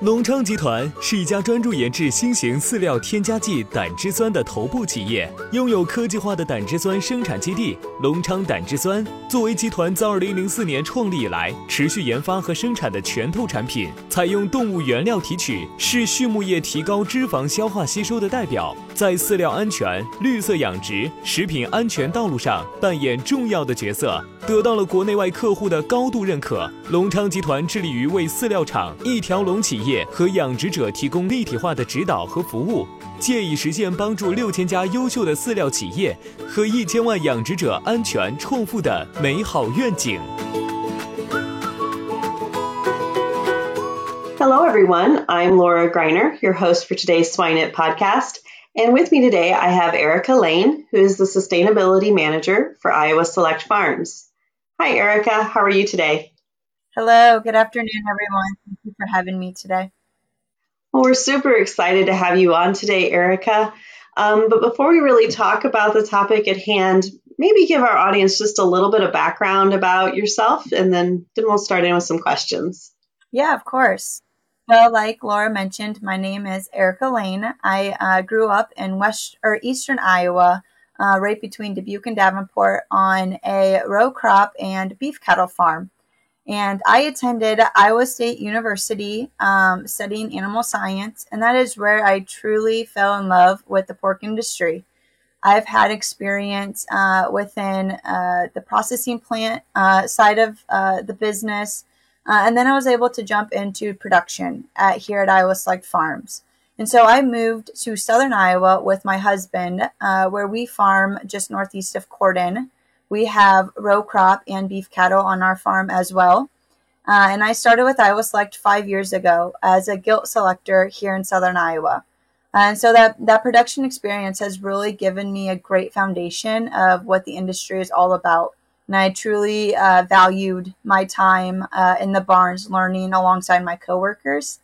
隆昌集团是一家专注研制新型饲料添加剂胆汁酸的头部企业，拥有科技化的胆汁酸生产基地——隆昌胆汁酸。作为集团自2004年创立以来持续研发和生产的拳头产品，采用动物原料提取，是畜牧业提高脂肪消化吸收的代表，在饲料安全、绿色养殖、食品安全道路上扮演重要的角色，得到了国内外客户的高度认可。隆昌集团致力于为饲料厂一条龙企业。和养殖者提供立体化的指导和服务，借以实现帮助六千家优秀的饲料企业和一千万养殖者安全创富的美好愿景。Hello, everyone. I'm Laura Greiner, your host for today's SwineNet podcast. And with me today, I have Erica Lain, who is the Sustainability Manager for Iowa Select Farms. Hi, Erica. How are you today? Hello, good afternoon, everyone. Thank you for having me today. Well, we're super excited to have you on today, Erica. Um, but before we really talk about the topic at hand, maybe give our audience just a little bit of background about yourself, and then, then we'll start in with some questions. Yeah, of course. Well, like Laura mentioned, my name is Erica Lain. I uh, grew up in west or eastern Iowa, uh, right between Dubuque and Davenport, on a row crop and beef cattle farm. And I attended Iowa State University um, studying animal science, and that is where I truly fell in love with the pork industry. I've had experience uh, within uh, the processing plant uh, side of uh, the business, uh, and then I was able to jump into production at, here at Iowa Select Farms. And so I moved to southern Iowa with my husband, uh, where we farm just northeast of Corydon. We have row crop and beef cattle on our farm as well. Uh, and I started with Iowa Select five years ago as a gilt selector here in southern Iowa. And so that, that production experience has really given me a great foundation of what the industry is all about. And I truly uh, valued my time uh, in the barns learning alongside my coworkers.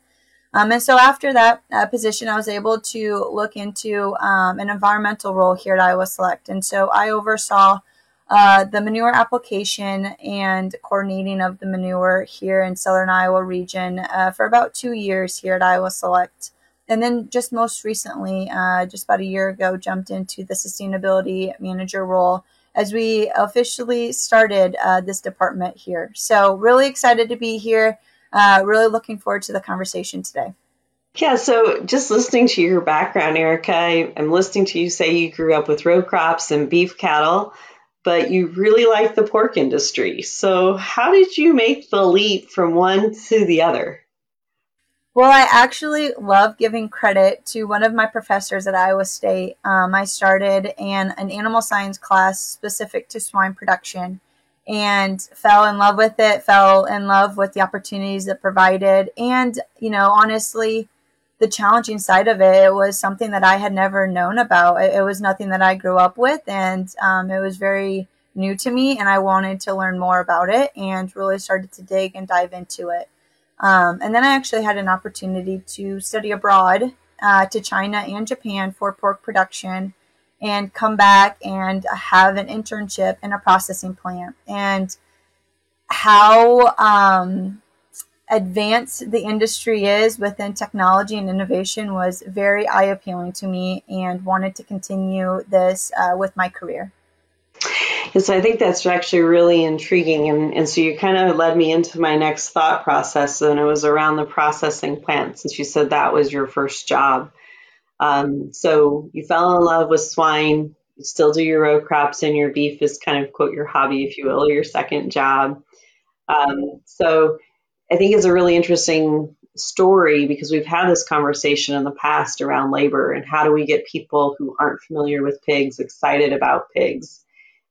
Um, and so after that uh, position, I was able to look into um, an environmental role here at Iowa Select. And so I oversaw uh, the manure application and coordinating of the manure here in Southern Iowa region uh, for about two years here at Iowa Select. And then just most recently, uh, just about a year ago, jumped into the sustainability manager role as we officially started uh, this department here. So, really excited to be here. Uh, really looking forward to the conversation today. Yeah, so just listening to your background, Erica, I, I'm listening to you say you grew up with row crops and beef cattle but you really like the pork industry. So, how did you make the leap from one to the other? Well, I actually love giving credit to one of my professors at Iowa State. Um, I started in an animal science class specific to swine production and fell in love with it, fell in love with the opportunities it provided. And, you know, honestly, the challenging side of it, it was something that I had never known about. It, it was nothing that I grew up with, and um, it was very new to me, and I wanted to learn more about it and really started to dig and dive into it. Um, and then I actually had an opportunity to study abroad uh, to China and Japan for pork production and come back and have an internship in a processing plant. And how um, advanced the industry is within technology and innovation was very eye appealing to me and wanted to continue this uh, with my career. Yes, I think that's actually really intriguing. And, and so you kind of led me into my next thought process, and it was around the processing plant, since you said that was your first job. Um, so you fell in love with swine, you still do your row crops and your beef is kind of quote your hobby, if you will, or your second job. Um, so I think it's a really interesting story because we've had this conversation in the past around labor and how do we get people who aren't familiar with pigs excited about pigs.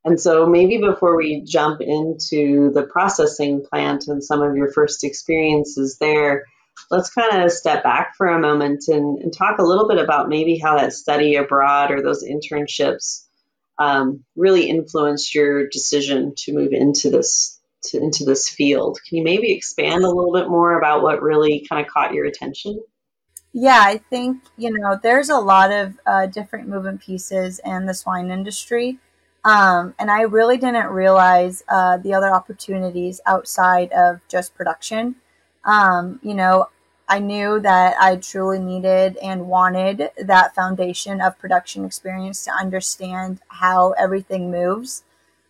And so maybe before we jump into the processing plant and some of your first experiences there, let's kind of step back for a moment and, and, talk a little bit about maybe how that study abroad or those internships um, really influenced your decision to move into this to, into this field. Can you maybe expand a little bit more about what really kind of caught your attention? Yeah, I think you know there's a lot of uh, different moving pieces in the swine industry. Um, and I really didn't realize uh, the other opportunities outside of just production. Um, you know, I knew that I truly needed and wanted that foundation of production experience to understand how everything moves.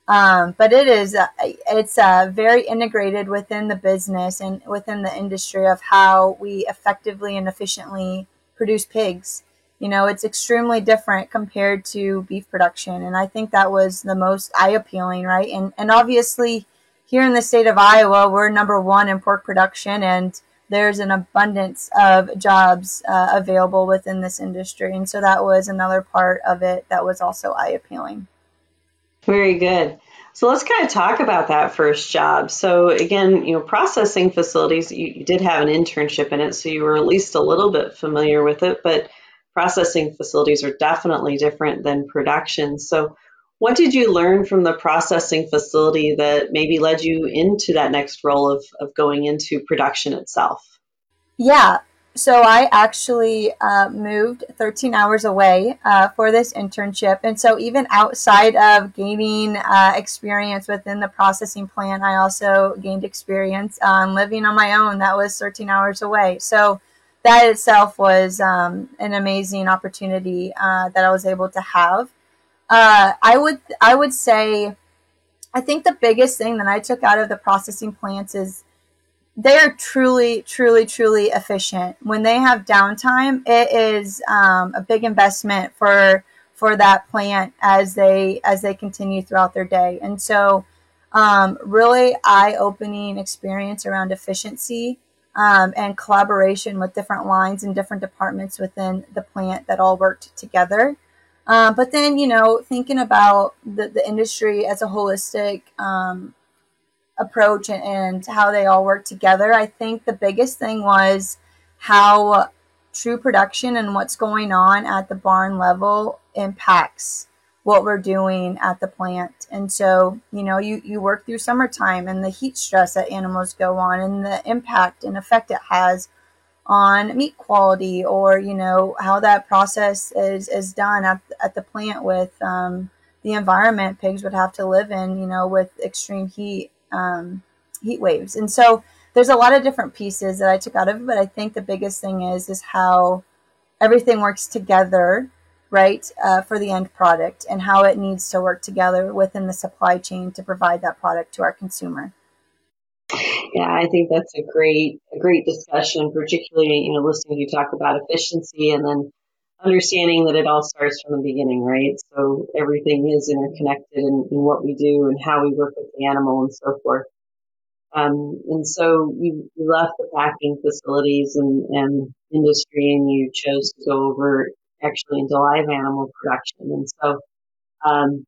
Um, but it is uh, it's uh, very integrated within the business and within the industry of how we effectively and efficiently produce pigs. You know, it's extremely different compared to beef production, and I think that was the most eye appealing, right? And and obviously, here in the state of Iowa, we're number one in pork production, and there's an abundance of jobs uh, available within this industry. And so that was another part of it that was also eye appealing. Very good. So let's kind of talk about that first job. So again, you know, processing facilities, you, you, did have an internship in it, so you were at least a little bit familiar with it, but processing facilities are definitely different than production. So what did you learn from the processing facility that maybe led you into that next role of, of going into production itself? Yeah, so I actually uh, moved 13 hours away uh, for this internship. And so even outside of gaining uh, experience within the processing plant, I also gained experience on living on my own. That was 13 hours away. So that itself was um, an amazing opportunity uh, that I was able to have. Uh, I would I would say I think the biggest thing that I took out of the processing plants is they are truly, truly, truly efficient. When they have downtime, it is um, a big investment for for that plant as they as they continue throughout their day. And so, um, really eye opening experience around efficiency um, and collaboration with different lines and different departments within the plant that all worked together. Um, but then, you know, thinking about the, the industry as a holistic um, approach and, and, how they all work together, I think the biggest thing was how true production and what's going on at the barn level impacts what we're doing at the plant. And so, you know, you, you work through summertime and the heat stress that animals go on and the impact and effect it has on meat quality or you know how that process is is done at, at the plant with um, the environment pigs would have to live in you know with extreme heat um, heat waves and so there's a lot of different pieces that I took out of it but I think the biggest thing is is how everything works together right uh, for the end product and how it needs to work together within the supply chain to provide that product to our consumer yeah, I think that's a great, a great discussion, particularly, you know, listening to you talk about efficiency and then understanding that it all starts from the beginning, right? So everything is interconnected in, in what we do and how we work with the animal and so forth. Um, and so you, you left the packing facilities and, and industry and you chose to go over actually into live animal production. And so, um,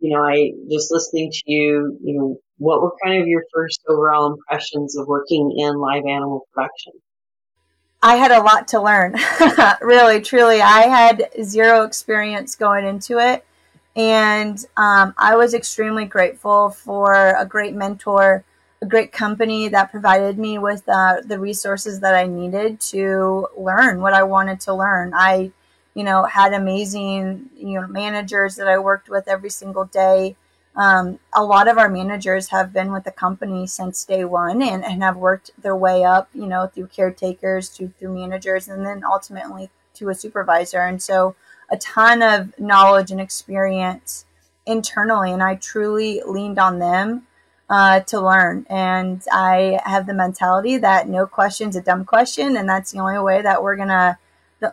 you know, I just listening to you, you know, what were kind of your first overall impressions of working in live animal production? I had a lot to learn. really, truly. I had zero experience going into it. And um, I was extremely grateful for a great mentor, a great company that provided me with uh, the resources that I needed to learn what I wanted to learn. I you know, had amazing, you know, managers that I worked with every single day. Um, a lot of our managers have been with the company since day one and, and have worked their way up, you know, through caretakers to through managers and then ultimately to a supervisor. And so a ton of knowledge and experience internally. And I truly leaned on them uh, to learn. And I have the mentality that no question's a dumb question. And that's the only way that we're to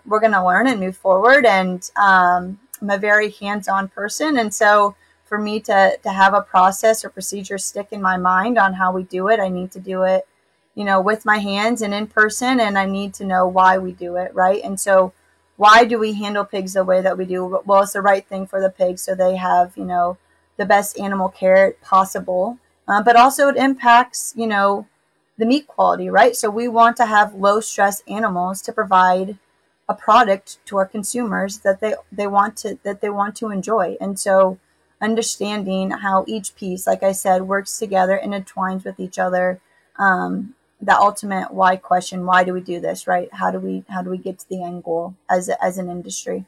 we're to learn and move forward. And um, I'm a very hands-on person, and so for me to to have a process or procedure stick in my mind on how we do it, I need to do it, you know, with my hands and in person, and I need to know why we do it, right? And so, why do we handle pigs the way that we do? Well, it's the right thing for the pigs, so they have, you know, the best animal care possible. Uh, but also, it impacts, you know, the meat quality, right? So we want to have low stress animals to provide a product to our consumers that they they want to that they want to enjoy. And so understanding how each piece, like I said, works together and entwines with each other. Um, the ultimate why question: Why do we do this? Right? How do we how do we get to the end goal as as an industry?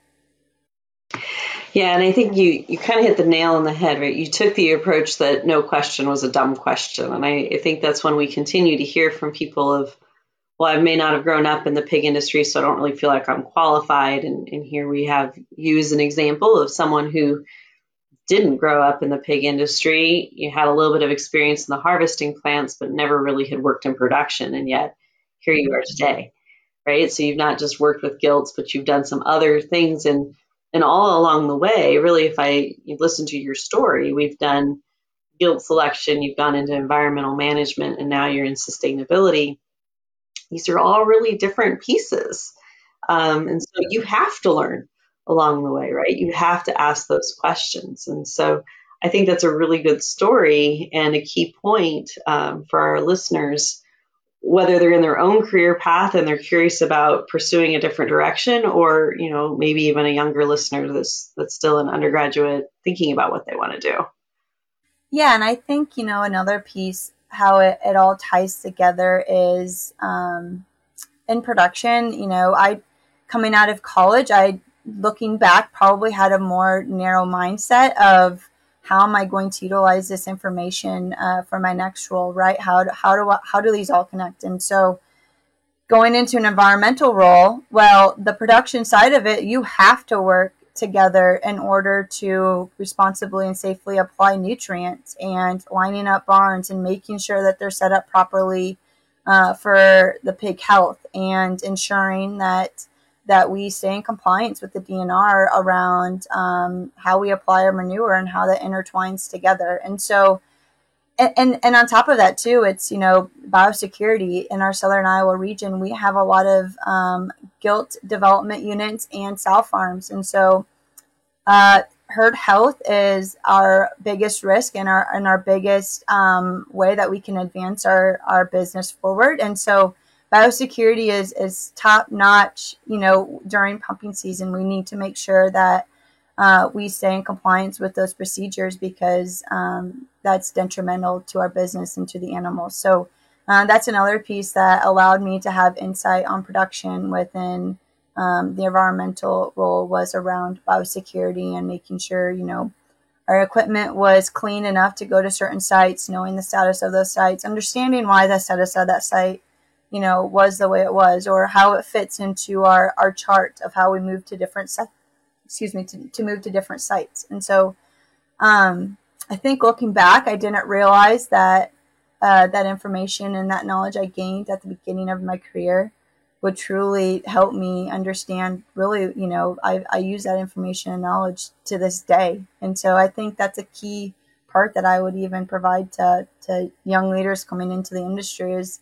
Yeah, and I think you you kind of hit the nail on the head, right? You took the approach that no question was a dumb question, and I, I think that's when we continue to hear from people of, well, I may not have grown up in the pig industry, so I don't really feel like I'm qualified. And, and here we have you as an example of someone who didn't grow up in the pig industry. You had a little bit of experience in the harvesting plants, but never really had worked in production, and yet here you are today, right? So you've not just worked with gilts, but you've done some other things and and all along the way, really, if I listen to your story, we've done gilt selection, you've gone into environmental management, and now you're in sustainability. These are all really different pieces. Um, and so you have to learn along the way, right? You have to ask those questions. And so I think that's a really good story and a key point um, for our listeners whether they're in their own career path and they're curious about pursuing a different direction or you know maybe even a younger listener that's that's still an undergraduate thinking about what they want to do. Yeah and i think you know another piece how it, it all ties together is um, in production you know i coming out of college i looking back probably had a more narrow mindset of how am I going to utilize this information uh, for my next role, right? How do, how do how do these all connect? And so, going into an environmental role, well, the production side of it, you have to work together in order to responsibly and safely apply nutrients and lining up barns and making sure that they're set up properly uh, for the pig health and ensuring that that we stay in compliance with the DNR around um, how we apply our manure and how that intertwines together. And so, and, and, and on top of that too, it's, you know, biosecurity in our Southern Iowa region, we have a lot of um, gilt development units and sow farms. And so, uh, herd health is our biggest risk and our, and our biggest um, way that we can advance our, our business forward. And so, biosecurity is, is top notch. You know, during pumping season, we need to make sure that uh, we stay in compliance with those procedures because um, that's detrimental to our business and to the animals. So uh, that's another piece that allowed me to have insight on production within um, the environmental role was around biosecurity and making sure, you know, our equipment was clean enough to go to certain sites, knowing the status of those sites, understanding why the status of that site you know, was the way it was, or how it fits into our, our chart of how we move to different sites, excuse me, to, to move to different sites. And so, um, I think looking back, I didn't realize that uh, that information and that knowledge I gained at the beginning of my career would truly help me understand really, you know, I, I use that information and knowledge to this day. And so I think that's a key part that I would even provide to, to young leaders coming into the industry is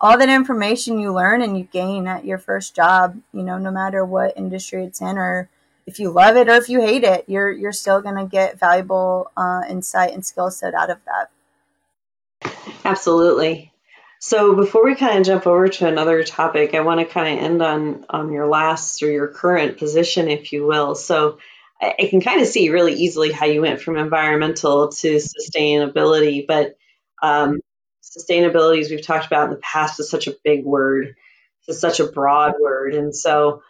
all that information you learn and you gain at your first job, you know, no matter what industry it's in or if you love it or if you hate it, you're you're still going to get valuable uh, insight and skill set out of that. Absolutely. So before we kind of jump over to another topic, I want to kind of end on on your last or your current position, if you will. So I, I can kind of see really easily how you went from environmental to sustainability, but um, sustainability, as we've talked about in the past, is such a big word. It's such a broad word. And so,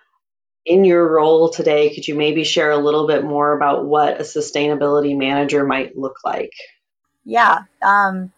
in your role today, could you maybe share a little bit more about what a sustainability manager might look like? Yeah. Um,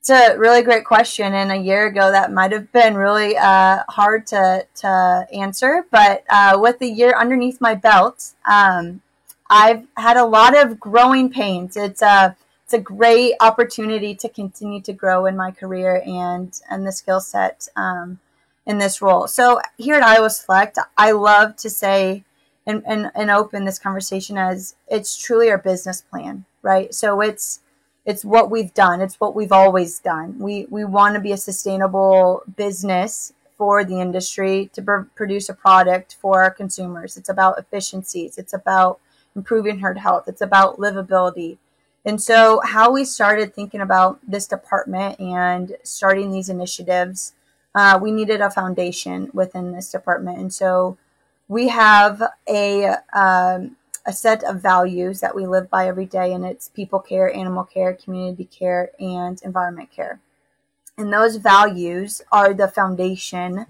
it's a really great question. And a year ago, that might have been really uh, hard to, to answer. But uh, with the year underneath my belt, um, I've had a lot of growing pains. It's a uh, it's a great opportunity to continue to grow in my career and and the skill set um, in this role. So here at Iowa Select, I love to say and, and, and open this conversation as it's truly our business plan, right? So it's it's what we've done. It's what we've always done. We we want to be a sustainable business for the industry to pr- produce a product for our consumers. It's about efficiencies. It's about improving herd health. It's about livability. And so, how we started thinking about this department and starting these initiatives, uh, we needed a foundation within this department. And so, we have a um, a set of values that we live by every day, and it's people care, animal care, community care, and environment care. And those values are the foundation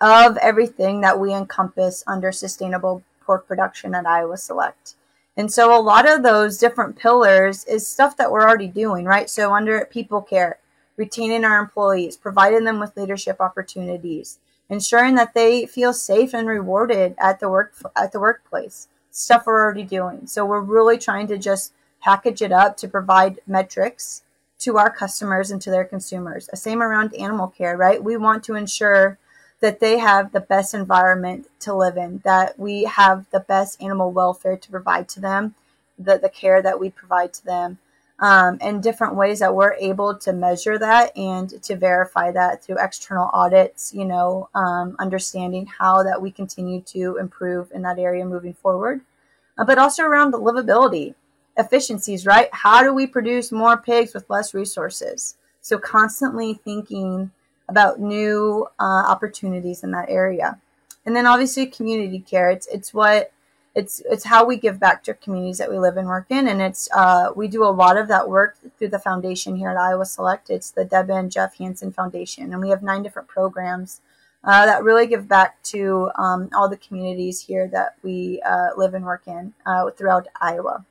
of everything that we encompass under sustainable pork production at Iowa Select. And so a lot of those different pillars is stuff that we're already doing, right? So under people care, retaining our employees, providing them with leadership opportunities, ensuring that they feel safe and rewarded at the work at the workplace. Stuff we're already doing. So we're really trying to just package it up to provide metrics to our customers and to their consumers. The same around animal care, right? We want to ensure that they have the best environment to live in, that we have the best animal welfare to provide to them, the, the care that we provide to them, um, and different ways that we're able to measure that and to verify that through external audits, you know, um, understanding how that we continue to improve in that area moving forward, uh, but also around the livability efficiencies, right? How do we produce more pigs with less resources? So constantly thinking about new uh, opportunities in that area. And then obviously community care. It's it's what it's it's how we give back to communities that we live and work in, and it's uh, we do a lot of that work through the foundation here at Iowa Select. It's the Deb and Jeff Hansen Foundation, and we have nine different programs uh, that really give back to um, all the communities here that we uh, live and work in uh, throughout Iowa.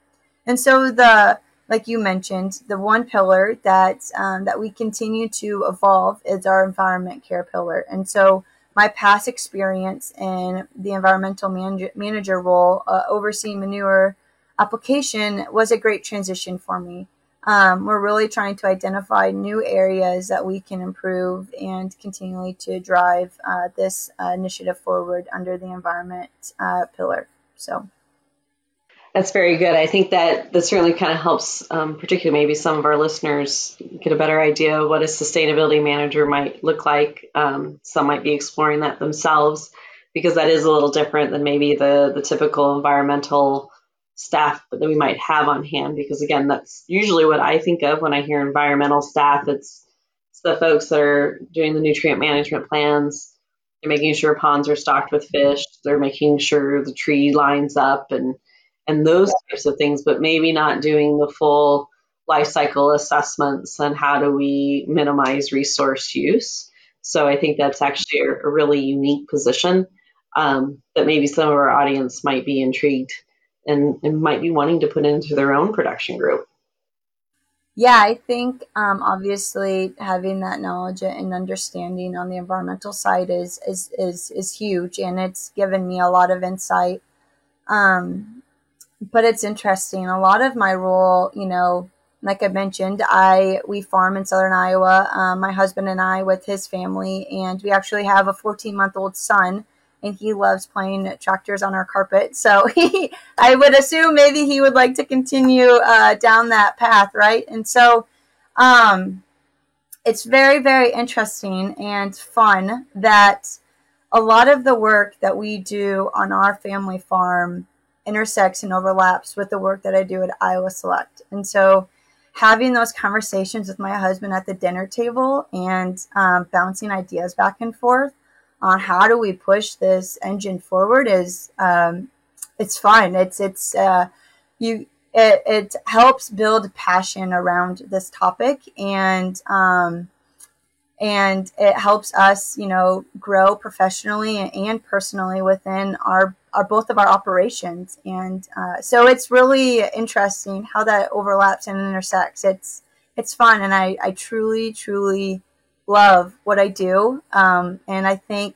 And so the like you mentioned, the one pillar that um, that we continue to evolve is our environment care pillar. And so, my past experience in the environmental manager, manager role, uh, overseeing manure application, was a great transition for me. Um, we're really trying to identify new areas that we can improve and continually to drive uh, this uh, initiative forward under the environment uh, pillar. So. That's very good. I think that that certainly kind of helps, um, particularly maybe some of our listeners get a better idea of what a sustainability manager might look like. Um, some might be exploring that themselves because that is a little different than maybe the the typical environmental staff that we might have on hand. Because again, that's usually what I think of when I hear environmental staff. It's, it's the folks that are doing the nutrient management plans. They're making sure ponds are stocked with fish. They're making sure the tree lines up and and those types of things, but maybe not doing the full life cycle assessments and how do we minimize resource use. So I think that's actually a, a really unique position um, that maybe some of our audience might be intrigued and, and, might be wanting to put into their own production group. Yeah, I think um, obviously having that knowledge and understanding on the environmental side is is is, is huge, and it's given me a lot of insight um, but it's interesting. A lot of my role, you know, like I mentioned, I we farm in southern Iowa. Um, my husband and I with his family, and we actually have a 14 month old son, and he loves playing tractors on our carpet. So he, I would assume maybe he would like to continue uh, down that path, right? And so, um, it's very very interesting and fun that a lot of the work that we do on our family farm intersects and overlaps with the work that I do at Iowa Select. And so having those conversations with my husband at the dinner table and um, bouncing ideas back and forth on how do we push this engine forward is um, it's fun. It's it's uh, you it, it helps build passion around this topic and um, and it helps us you know grow professionally and personally within our our both of our operations. And uh, so it's really interesting how that overlaps and intersects. It's it's fun and i i truly truly love what i do. Um, and i think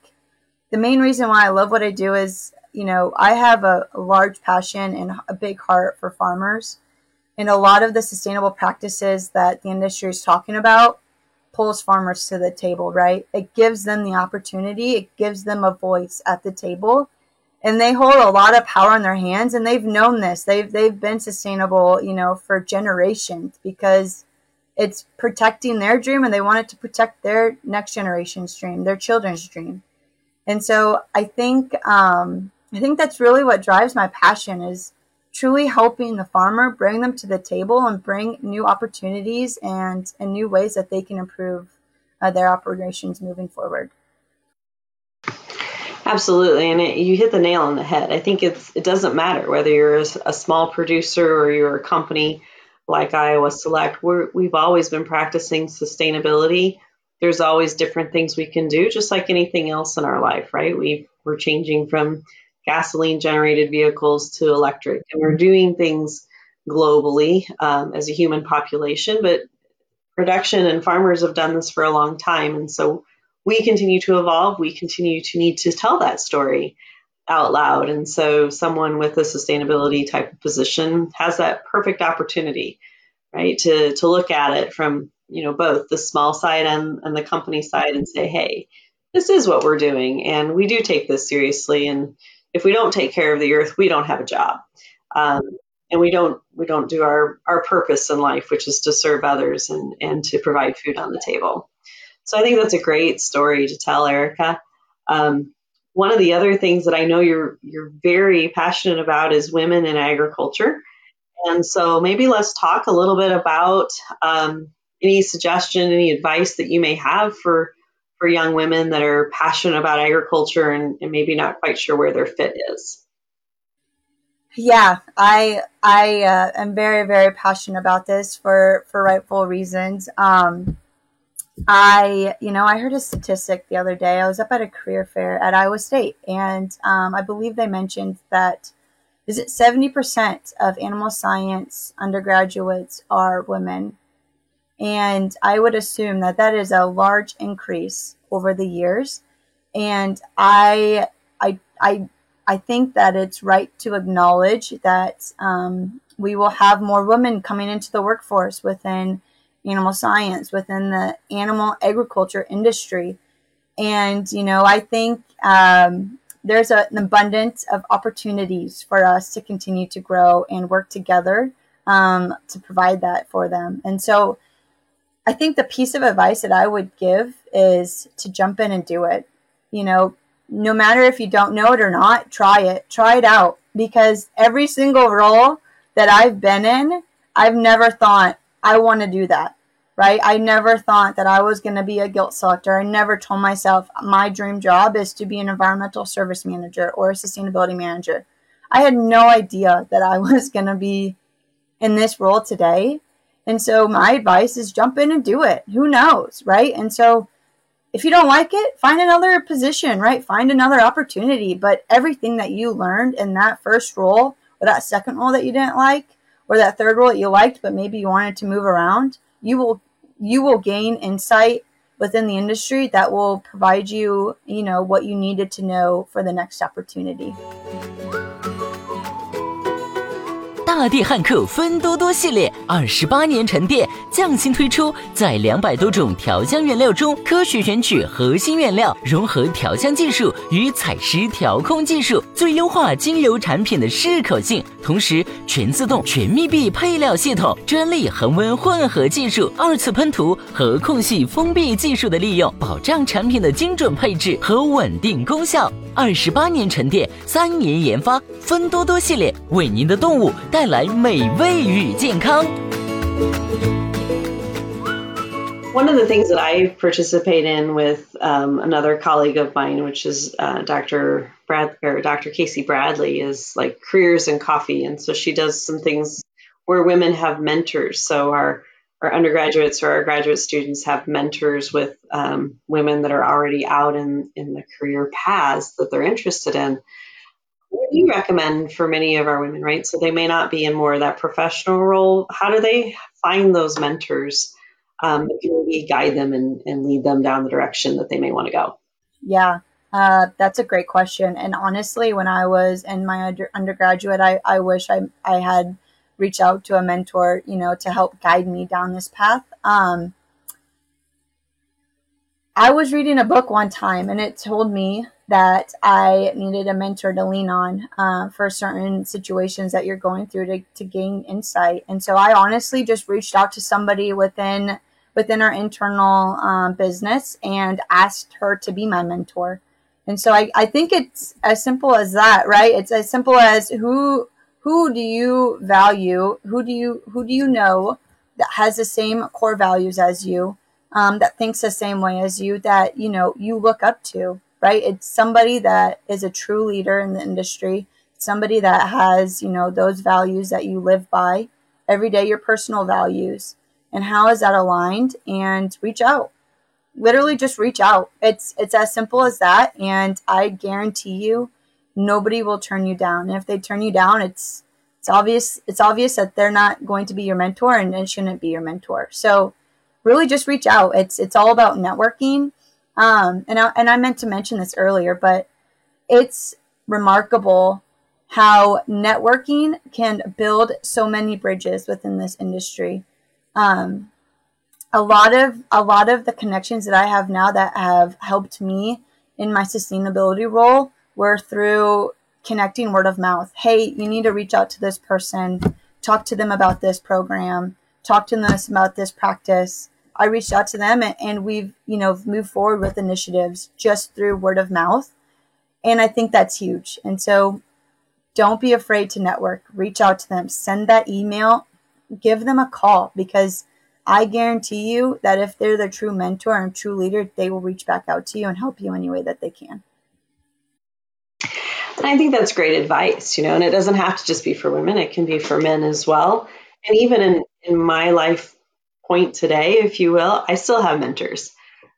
the main reason why i love what i do is you know i have a, a large passion and a big heart for farmers. And a lot of the sustainable practices that the industry is talking about pulls farmers to the table, right? It gives them the opportunity, it gives them a voice at the table. And they hold a lot of power in their hands and they've known this. They've they've been sustainable you know for generations because it's protecting their dream and they want it to protect their next generation's dream their children's dream. And so i think um, i think that's really what drives my passion is truly helping the farmer bring them to the table and bring new opportunities and, and new ways that they can improve uh, their operations moving forward Absolutely, and it, you hit the nail on the head. I think it's it doesn't matter whether you're a, small producer or you're a company like Iowa Select. We're, we've always been practicing sustainability. There's always different things we can do, just like anything else in our life, right? We we're changing from gasoline generated vehicles to electric, and we're doing things globally um, as a human population. But production and farmers have done this for a long time, and so we continue to evolve. We continue to need to tell that story out loud. And so someone with a sustainability type of position has that perfect opportunity, right? To, to look at it from, you know, both the small side and, and the company side and say, hey, this is what we're doing. And we do take this seriously. And if we don't take care of the earth, we don't have a job. Um, and we don't we don't do our, our purpose in life, which is to serve others and, and to provide food on the table. So I think that's a great story to tell, Erica. Um, one of the other things that I know you're you're very passionate about is women in agriculture, and so maybe let's talk a little bit about um, any suggestion, any advice that you may have for for young women that are passionate about agriculture and, and maybe not quite sure where their fit is. Yeah, I I uh, am very very passionate about this for for rightful reasons. Um, I, you know, I heard a statistic the other day. I was up at a career fair at Iowa State, and um, I believe they mentioned that is it 70% of animal science undergraduates are women. And I would assume that that is a large increase over the years. And I, I, I, I think that it's right to acknowledge that um, we will have more women coming into the workforce within animal science, within the animal agriculture industry. And, you know, I think um, there's a, an abundance of opportunities for us to continue to grow and work together um, to provide that for them. And so I think the piece of advice that I would give is to jump in and do it. You know, no matter if you don't know it or not, try it. Try it out. Because every single role that I've been in, I've never thought, I want to do that, right? I never thought that I was going to be a gilt selector. I never told myself my dream job is to be an environmental service manager or a sustainability manager. I had no idea that I was going to be in this role today. And so my advice is jump in and do it. Who knows, right? And so if you don't like it, find another position, right? Find another opportunity. But everything that you learned in that first role or that second role that you didn't like, or that third role that you liked, but maybe you wanted to move around, you will you will gain insight within the industry that will provide you, you know, what you needed to know for the next opportunity. 大地汉克芬多多系列二十八年沉淀，匠心推出，在两百多种调香原料中科学选取核心原料，融合调香技术与采湿调控技术，最优化精油产品的适口性。同时，全自动、全密闭配料系统、专利恒温混合技术、二次喷涂和空隙封闭技术的利用，保障产品的精准配置和稳定功效。二十八年沉淀，三年研发，芬多多系列为您的动物带来美味与健康。One of the things that I participate in with um, another colleague of mine, which is uh, Dr. Brad or Dr. Casey Bradley, is like careers in coffee, and so she does some things where women have mentors. So our our undergraduates or our graduate students have mentors with um, women that are already out in, in the career paths that they're interested in. what do you recommend for many of our women, right? So they may not be in more of that professional role. How do they find those mentors um, can maybe guide them and, and lead them down the direction that they may want to go? Yeah, uh, that's a great question. And honestly, when I was in my under- undergraduate, I, I wish I, I had – reached out to a mentor, you know, to help guide me down this path. Um, I was reading a book one time and it told me that I needed a mentor to lean on uh, for certain situations that you're going through to, to gain insight. And so I honestly just reached out to somebody within within our internal um, business and asked her to be my mentor. And so I, I think it's as simple as that, right? It's as simple as who who do you value? Who do you who do you know that has the same core values as you, um, that thinks the same way as you, that you know you look up to, right? It's somebody that is a true leader in the industry, somebody that has you know those values that you live by every day, your personal values, and how is that aligned? And reach out, literally just reach out. It's it's as simple as that, and I guarantee you, nobody will turn you down. And if they turn you down, it's it's obvious it's obvious that they're not going to be your mentor and it shouldn't be your mentor. So really just reach out. It's it's all about networking. Um, and I, and I meant to mention this earlier, but it's remarkable how networking can build so many bridges within this industry. Um, a lot of a lot of the connections that I have now that have helped me in my sustainability role were through connecting word of mouth. Hey, you need to reach out to this person, talk to them about this program, talk to them about this practice. I reached out to them and, we've, you know, moved forward with initiatives just through word of mouth. And I think that's huge. And so don't be afraid to network. Reach out to them, send that email, give them a call because I guarantee you that if they're the true mentor and true leader, they will reach back out to you and help you any way that they can. And I think that's great advice, you know, and it doesn't have to just be for women, it can be for men as well. And even in, in my life point today, if you will, I still have mentors.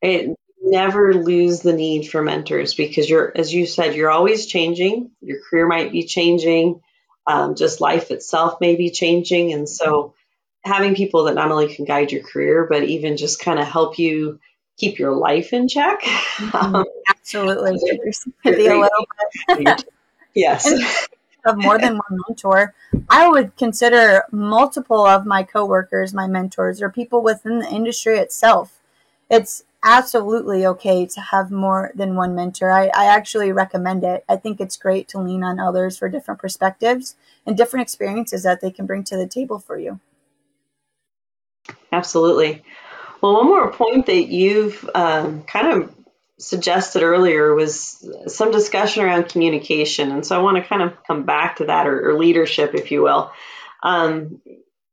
I never lose the need for mentors because you're, as you said, you're always changing. Your career might be changing. Um, just life itself may be changing. And so having people that not only can guide your career, but even just kind of help you keep your life in check. Mm-hmm. Um, Absolutely. Be a little bit. yes. Of more than one mentor, I would consider multiple of my coworkers my mentors or people within the industry itself. It's absolutely okay to have more than one mentor. I, I actually recommend it. I think it's great to lean on others for different perspectives and different experiences that they can bring to the table for you. Absolutely. Well, one more point that you've um, kind of suggested earlier was some discussion around communication. And so I want to kind of come back to that or, or leadership, if you will. Um,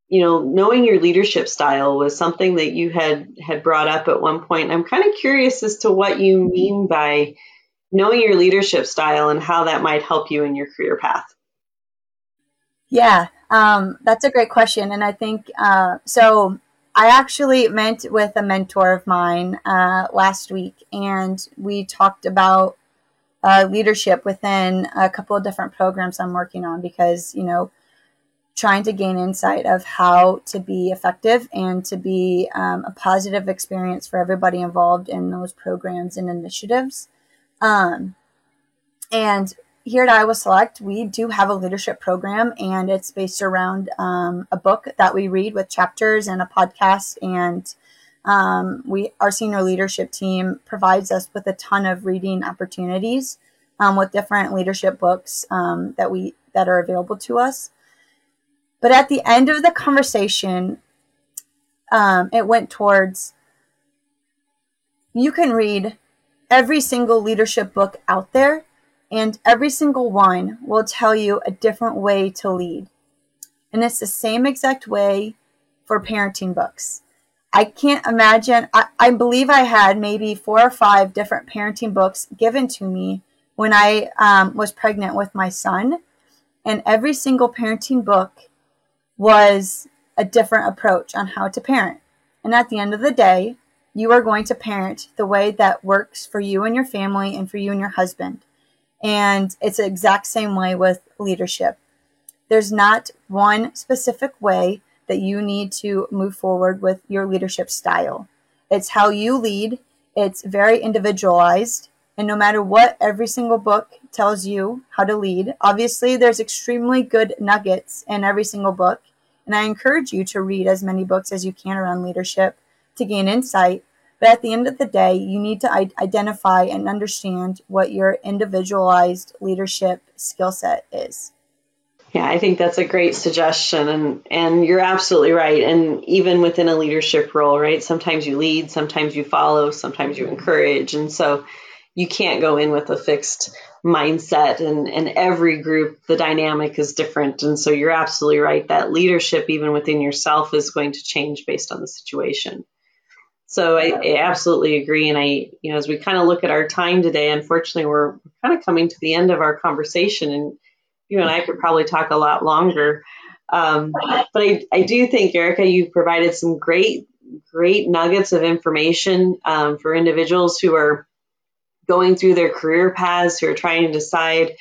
you know, knowing your leadership style was something that you had had brought up at one point. I'm kind of curious as to what you mean by knowing your leadership style and how that might help you in your career path. Yeah, um, that's a great question, and I think uh, so. I actually met with a mentor of mine uh, last week, and we talked about uh, leadership within a couple of different programs I'm working on because, you know, trying to gain insight of how to be effective and to be um, a positive experience for everybody involved in those programs and initiatives. Um, and here at Iowa Select, we do have a leadership program, and it's based around um, a book that we read with chapters and a podcast. And um, we, our senior leadership team, provides us with a ton of reading opportunities um, with different leadership books um, that we that are available to us. But at the end of the conversation, um, it went towards you can read every single leadership book out there and every single one will tell you a different way to lead. And it's the same exact way for parenting books. I can't imagine, I, I, believe I had maybe four or five different parenting books given to me when I um, was pregnant with my son. And every single parenting book was a different approach on how to parent. And at the end of the day, you are going to parent the way that works for you and your family and for you and your husband. And it's the exact same way with leadership. There's not one specific way that you need to move forward with your leadership style. It's how you lead. It's very individualized. And no matter what every single book tells you how to lead, obviously there's extremely good nuggets in every single book. And I encourage you to read as many books as you can around leadership to gain insight. But at the end of the day, you need to identify and understand what your individualized leadership skill set is. Yeah, I think that's a great suggestion and and you're absolutely right. And even within a leadership role, right? Sometimes you lead, sometimes you follow, sometimes you encourage. And so you can't go in with a fixed mindset and and every group the dynamic is different. And so you're absolutely right that leadership even within yourself is going to change based on the situation. So I, I absolutely agree. And I, you know, as we kind of look at our time today, unfortunately, we're kind of coming to the end of our conversation and you and I could probably talk a lot longer. Um, but I, I do think, Erica, you've provided some great, great nuggets of information um, for individuals who are going through their career paths, who are trying to decide,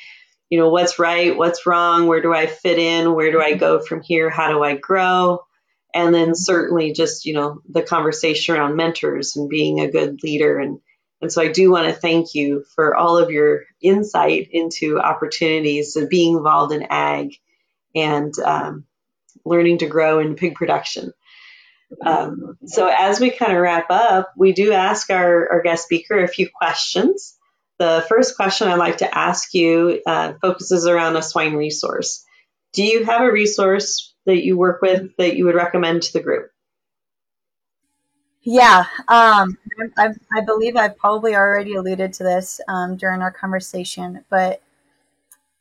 you know, what's right, what's wrong, where do I fit in, where do I go from here, how do I grow? And then certainly just, you know, the conversation around mentors and being a good leader and and so I do want to thank you for all of your insight into opportunities of being involved in ag and um, learning to grow in pig production. Um, so as we kind of wrap up, we do ask our, our guest speaker a few questions. The first question I'd like to ask you uh, focuses around a swine resource. Do you have a resource that you work with that you would recommend to the group? Yeah, um, I, I, believe I've probably already alluded to this um, during our conversation, but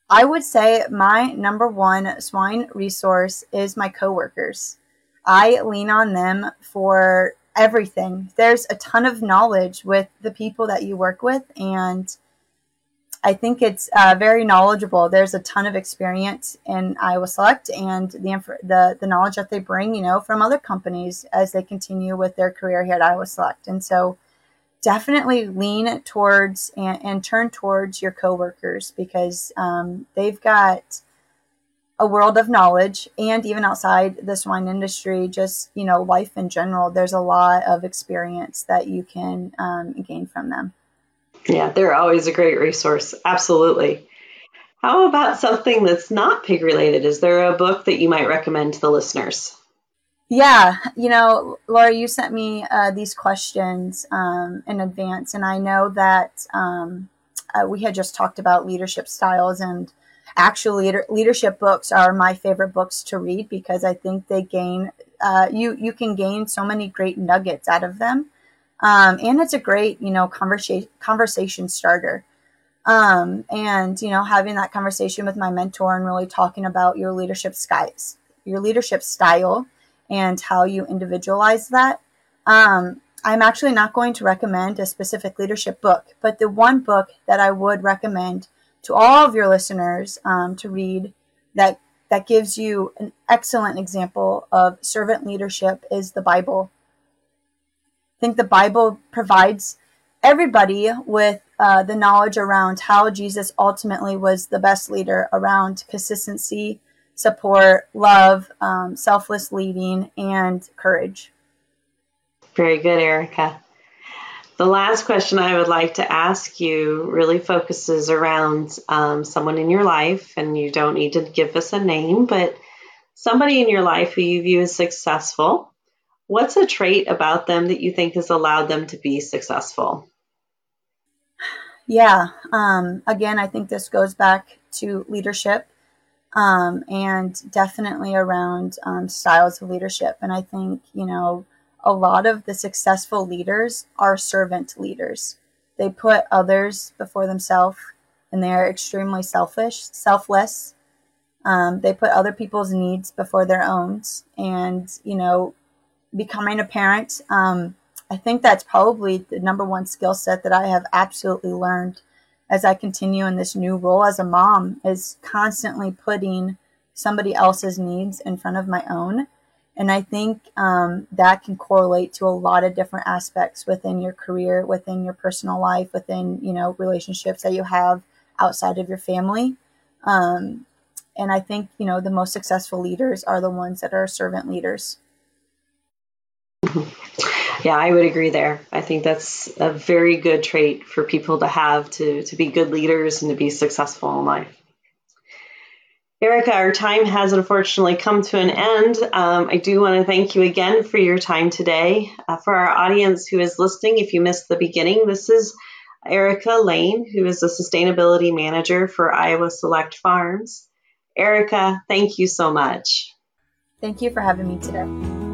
I would say my number one swine resource is my coworkers. I lean on them for everything. There's a ton of knowledge with the people that you work with, and I think it's uh, very knowledgeable. There's a ton of experience in Iowa Select and the, the the knowledge that they bring, you know, from other companies as they continue with their career here at Iowa Select. And so, definitely lean towards and, and turn towards your coworkers because um, they've got a world of knowledge and even outside the swine industry just you know life in general there's a lot of experience that you can um, gain from them yeah, they're always a great resource. Absolutely. How about something that's not pig related? Is there a book that you might recommend to the listeners? Yeah, you know, Laura, you sent me uh, these questions um, in advance, and I know that um, uh, we had just talked about leadership styles, and actual leader- leadership books are my favorite books to read because I think they gain uh, you you can gain so many great nuggets out of them. Um, and it's a great, you know, conversation conversation starter. Um, and you know, having that conversation with my mentor and really talking about your leadership skies, your leadership style, and how you individualize that. Um, I'm actually not going to recommend a specific leadership book, but the one book that I would recommend to all of your listeners um, to read that that gives you an excellent example of servant leadership is the Bible think the Bible provides everybody with uh, the knowledge around how Jesus ultimately was the best leader around consistency, support, love, um, selfless leading, and courage. Very good, Erica. The last question I would like to ask you really focuses around um, someone in your life, and you don't need to give us a name, but somebody in your life who you view as successful What's a trait about them that you think has allowed them to be successful? Yeah. Um, again, I think this goes back to leadership um, and definitely around um, styles of leadership. And I think, you know, a lot of the successful leaders are servant leaders. They put others before themselves and they're extremely selfish, selfless. Um, they put other people's needs before their own. And, you know, becoming a parent, um, I think that's probably the number one skill set that I have absolutely learned as I continue in this new role as a mom is constantly putting somebody else's needs in front of my own. And I think um, that can correlate to a lot of different aspects within your career, within your personal life, within, you know, relationships that you have outside of your family. Um, and I think, you know, the most successful leaders are the ones that are servant leaders. Yeah, I would agree there. I think that's a very good trait for people to have to, to be good leaders and to be successful in life. Erica, our time has unfortunately come to an end. Um, I do want to thank you again for your time today. Uh, for our audience who is listening, if you missed the beginning, this is Erica Lain, who is a sustainability manager for Iowa Select Farms. Erica, thank you so much. Thank you for having me today.